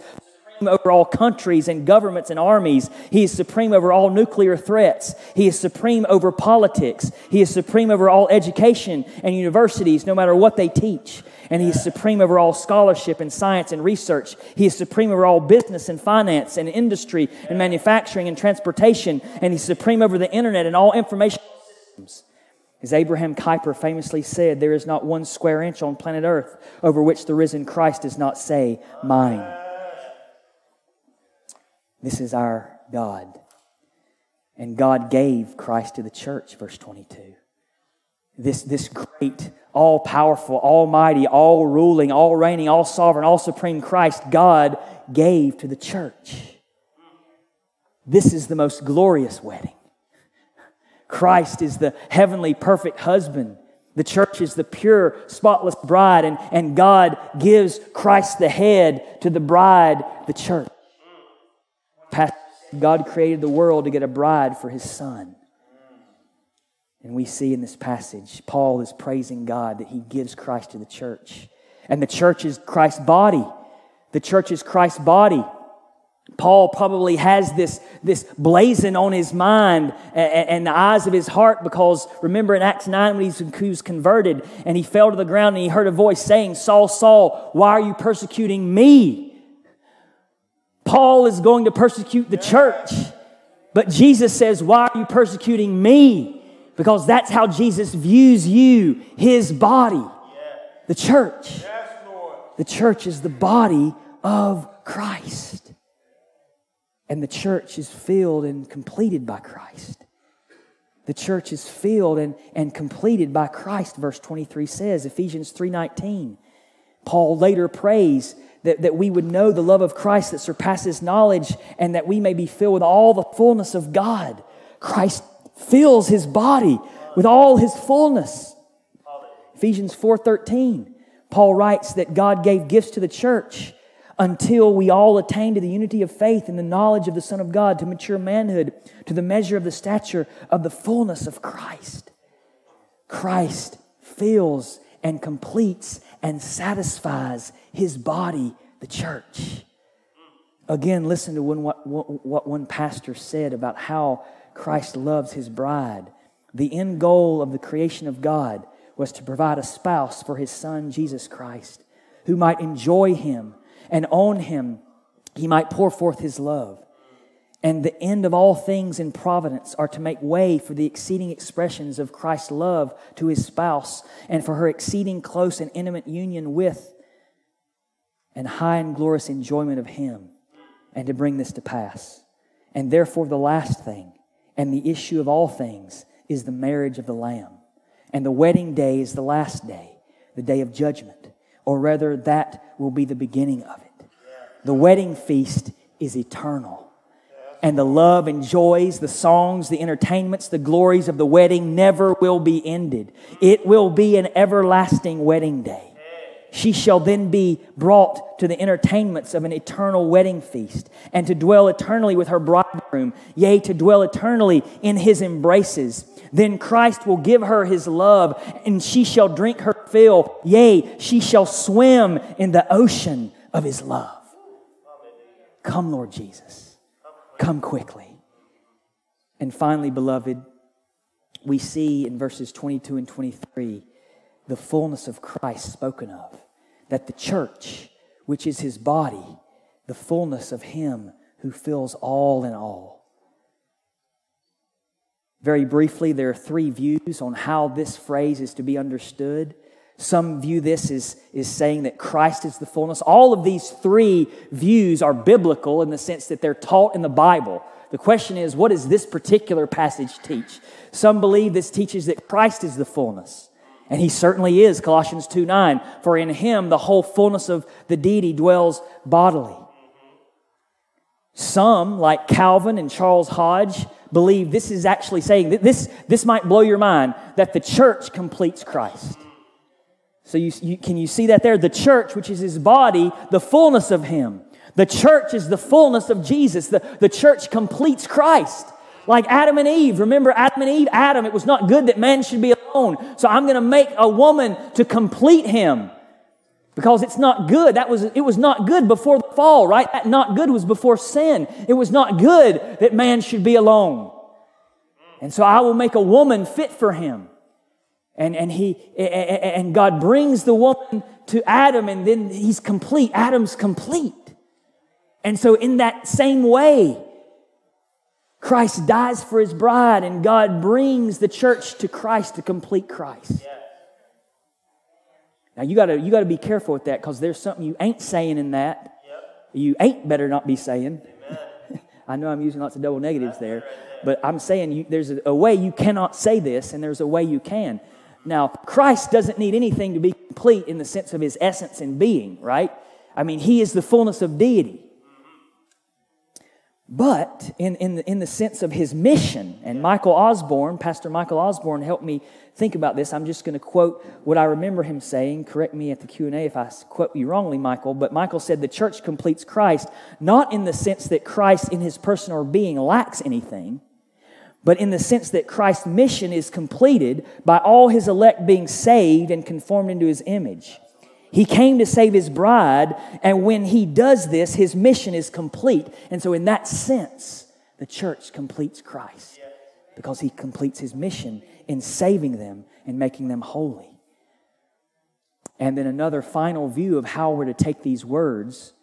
supreme over all countries and governments and armies. He is supreme over all nuclear threats. He is supreme over politics. He is supreme over all education and universities, no matter what they teach. And He is supreme over all scholarship and science and research. He is supreme over all business and finance and industry and manufacturing and transportation. And He's supreme over the internet and all information as Abraham Kuyper famously said, there is not one square inch on planet Earth over which the risen Christ does not say, Mine. This is our God. And God gave Christ to the church, verse 22. This, this great, all powerful, almighty, all ruling, all reigning, all sovereign, all supreme Christ, God gave to the church. This is the most glorious wedding. Christ is the heavenly perfect husband. The church is the pure, spotless bride, and, and God gives Christ the head to the bride, the church. God created the world to get a bride for his son. And we see in this passage, Paul is praising God that he gives Christ to the church. And the church is Christ's body. The church is Christ's body. Paul probably has this, this blazing on his mind and, and, the eyes of his heart because remember in Acts 9 when he was converted and he fell to the ground and he heard a voice saying, Saul, Saul, why are you persecuting me? Paul is going to persecute the church, but Jesus says, Why are you persecuting me? Because that's how Jesus views you, his body, the church. The church is the body of Christ. And the church is filled and completed by Christ. The church is filled and, and completed by Christ, verse 23 says, Ephesians 3:19. Paul later prays that, that we would know the love of Christ that surpasses knowledge and that we may be filled with all the fullness of God. Christ fills his body with all his fullness. Ephesians 4:13. Paul writes that God gave gifts to the church until we all attain to the unity of faith and the knowledge of the Son of God, to mature manhood, to the measure of the stature of the fullness of Christ. Christ fills and completes and satisfies his body, the church. Again, listen to what, what one pastor said about how Christ loves his bride. The end goal of the creation of God was to provide a spouse for his son, Jesus Christ, who might enjoy him and on him he might pour forth his love. And the end of all things in providence are to make way for the exceeding expressions of Christ's love to his spouse and for her exceeding close and intimate union with and high and glorious enjoyment of him, and to bring this to pass. And therefore, the last thing and the issue of all things is the marriage of the Lamb. And the wedding day is the last day, the day of judgment, or rather, that will be the beginning of it. The wedding feast is eternal. And the love and joys, the songs, the entertainments, the glories of the wedding never will be ended. It will be an everlasting wedding day. She shall then be brought to the entertainments of an eternal wedding feast, and to dwell eternally with her bridegroom, yea, to dwell eternally in his embraces. Then Christ will give her his love, and she shall drink her fill, yea, she shall swim in the ocean of his love. Come, Lord Jesus. Come quickly. And finally, beloved, we see in verses 22 and 23 the fullness of Christ spoken of. That the church, which is his body, the fullness of him who fills all in all. Very briefly, there are three views on how this phrase is to be understood. Some view this as, as saying that Christ is the fullness. All of these three views are biblical in the sense that they're taught in the Bible. The question is, what does this particular passage teach? Some believe this teaches that Christ is the fullness. And he certainly is, Colossians 2 9. For in him the whole fullness of the deity dwells bodily. Some, like Calvin and Charles Hodge, believe this is actually saying that this, this might blow your mind that the church completes Christ. So you, you, can you see that there? The church, which is his body, the fullness of him. The church is the fullness of Jesus. The, the church completes Christ. Like Adam and Eve. Remember Adam and Eve? Adam, it was not good that man should be alone. So I'm going to make a woman to complete him. Because it's not good. That was, it was not good before the fall, right? That not good was before sin. It was not good that man should be alone. And so I will make a woman fit for him. And, and, he, and God brings the woman to Adam, and then he's complete. Adam's complete. And so, in that same way, Christ dies for his bride, and God brings the church to Christ to complete Christ. Now, you got you gotta be careful with that because there's something you ain't saying in that. Yep. You ain't better not be saying. I know I'm using lots of double negatives there, but I'm saying you, there's a, a way you cannot say this, and there's a way you can. Now, Christ doesn't need anything to be complete in the sense of his essence and being, right? I mean, he is the fullness of deity. But in, in, the, in the sense of his mission, and Michael Osborne, Pastor Michael Osborne helped me think about this. I'm just going to quote what I remember him saying. Correct me at the Q&A if I quote you wrongly, Michael. But Michael said the church completes Christ, not in the sense that Christ in his person or being lacks anything, but in the sense that Christ's mission is completed by all his elect being saved and conformed into his image. He came to save his bride, and when he does this, his mission is complete. And so, in that sense, the church completes Christ because he completes his mission in saving them and making them holy. And then, another final view of how we're to take these words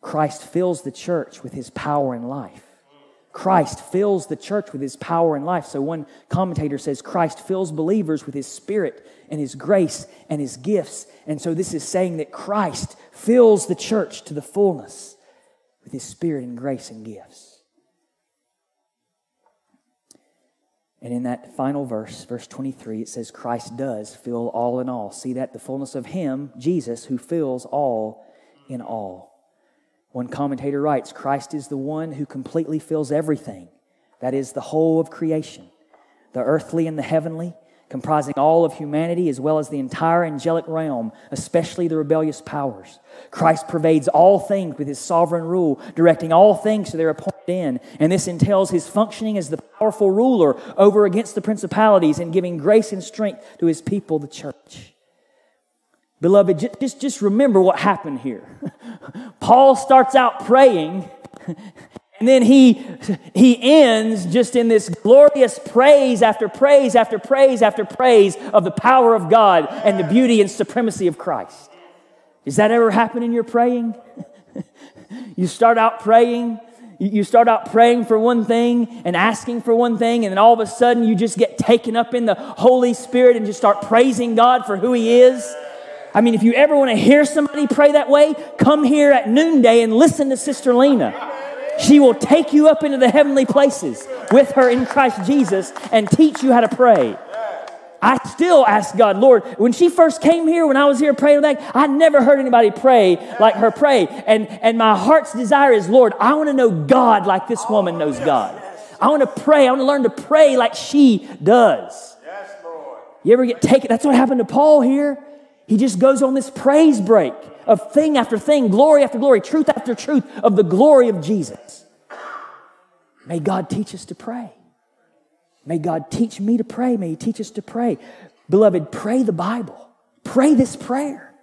Christ fills the church with his power and life. Christ fills the church with his power and life. So one commentator says Christ fills believers with his spirit and his grace and his gifts. And so this is saying that Christ fills the church to the fullness with his spirit and grace and gifts. And in that final verse, verse 23, it says, Christ does fill all in all. See that? The fullness of Him, Jesus, who fills all in all. One commentator writes Christ is the one who completely fills everything, that is, the whole of creation, the earthly and the heavenly, comprising all of humanity as well as the entire angelic realm, especially the rebellious powers. Christ pervades all things with his sovereign rule, directing all things to their appointed end. And this entails his functioning as the powerful ruler over against the principalities and giving grace and strength to his people, the church. Beloved, just, just remember what happened here. Paul starts out praying, and then he, he ends just in this glorious praise after praise after praise after praise of the power of God and the beauty and supremacy of Christ. Does that ever happen in your praying? you start out praying, you start out praying for one thing and asking for one thing, and then all of a sudden you just get taken up in the Holy Spirit and just start praising God for who He is. I mean, if you ever want to hear somebody pray that way, come here at noonday and listen to Sister Lena. She will take you up into the heavenly places with her in Christ Jesus and teach you how to pray. I still ask God, Lord, when she first came here, when I was here praying that, I never heard anybody pray like her pray. And, and my heart's desire is, Lord, I want to know God like this woman knows God. I want to pray. I want to learn to pray like she does. You ever get taken? That's what happened to Paul here. He just goes on this praise break of thing after thing, glory after glory, truth after truth of the glory of Jesus. May God teach us to pray. May God teach me to pray. May He teach us to pray. Beloved, pray the Bible. Pray this prayer.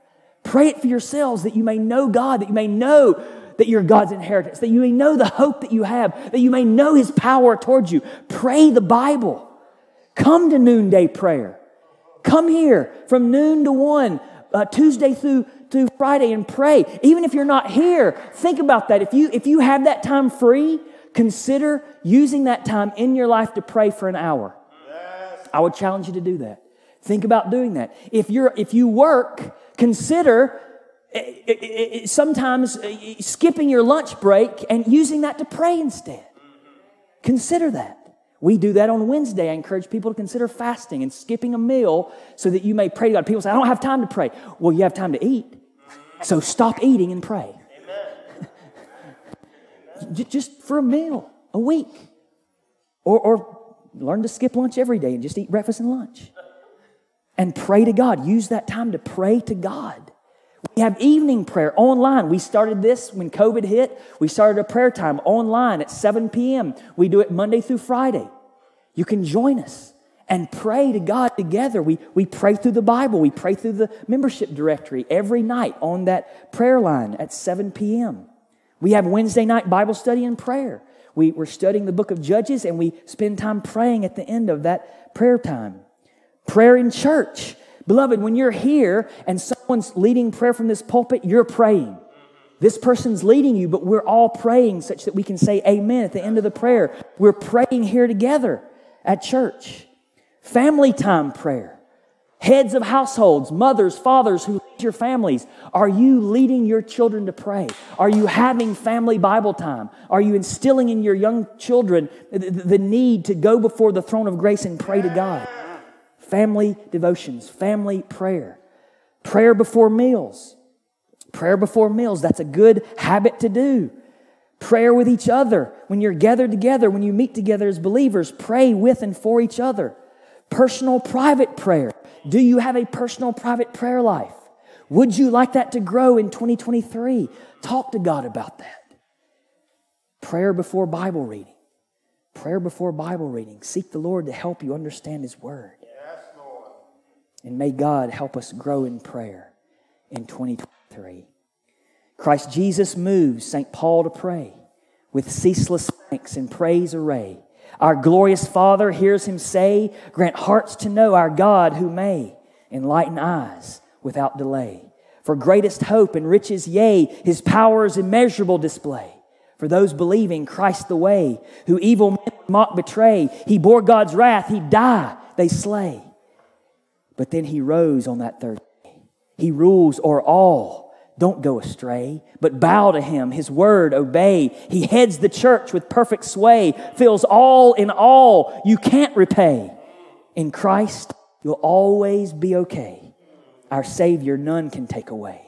Pray it for yourselves that you may know God, that you may know that you're God's inheritance, that you may know the hope that you have, that you may know His power towards you. Pray the Bible. Come to noonday prayer. Come here from noon to one, uh, Tuesday through, through Friday, and pray. Even if you're not here, think about that. If you, if you have that time free, consider using that time in your life to pray for an hour. I would challenge you to do that. Think about doing that. If, you're, if you work, consider eh, eh, eh, sometimes skipping your lunch break and using that to pray instead. Consider that. We do that on Wednesday. I encourage people to consider fasting and skipping a meal so that you may pray to God. People say, I don't have time to pray. Well, you have time to eat. So stop eating and pray. just for a meal a week. Or, or learn to skip lunch every day and just eat breakfast and lunch. And pray to God. Use that time to pray to God. We have evening prayer online. We started this when COVID hit. We started a prayer time online at 7 p.m. We do it Monday through Friday. You can join us and pray to God together. We, we pray through the Bible. We pray through the membership directory every night on that prayer line at 7 p.m. We have Wednesday night Bible study and prayer. We, we're studying the book of Judges and we spend time praying at the end of that prayer time. Prayer in church. Beloved, when you're here and someone's leading prayer from this pulpit, you're praying. This person's leading you, but we're all praying such that we can say amen at the end of the prayer. We're praying here together at church. Family time prayer. Heads of households, mothers, fathers who lead your families, are you leading your children to pray? Are you having family Bible time? Are you instilling in your young children the need to go before the throne of grace and pray to God? family devotions, family prayer, prayer before meals. Prayer before meals, that's a good habit to do. Prayer with each other. When you're gathered together, when you meet together as believers, pray with and for each other. Personal private prayer. Do you have a personal private prayer life? Would you like that to grow in 2023? Talk to God about that. Prayer before Bible reading. Prayer before Bible reading. Seek the Lord to help you understand His Word. Yes, Lord. And may God help us grow in prayer. in 2023. Christ Jesus moves St. Paul to pray with ceaseless thanks and praise array. Our glorious Father hears him say, Grant hearts to know our God who may enlighten eyes without delay. For greatest hope and riches, yea, his power's immeasurable display. For those believing Christ the way, who evil men mock betray, he bore God's wrath, he die, they slay. But then he rose on that third day. He rules o'er all. Don't go astray, but bow to him, his word obey. He heads the church with perfect sway, fills all in all. You can't repay. In Christ, you'll always be okay. Our Savior, none can take away,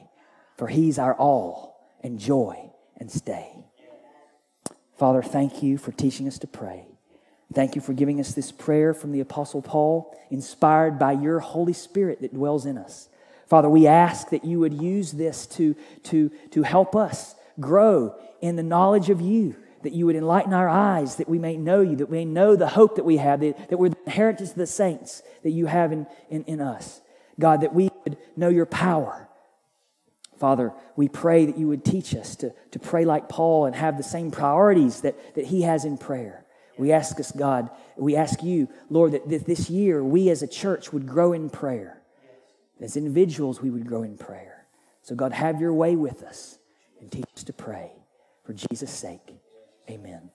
for he's our all and joy and stay. Father, thank you for teaching us to pray. Thank you for giving us this prayer from the Apostle Paul, inspired by your Holy Spirit that dwells in us. Father, we ask that you would use this to, to, to help us grow in the knowledge of you, that you would enlighten our eyes, that we may know you, that we may know the hope that we have, that, that we're the inheritance of the saints that you have in, in, in us. God, that we would know your power. Father, we pray that you would teach us to, to pray like Paul and have the same priorities that, that he has in prayer. We ask us, God, we ask you, Lord, that this year we as a church would grow in prayer. As individuals, we would grow in prayer. So, God, have your way with us and teach us to pray. For Jesus' sake, amen.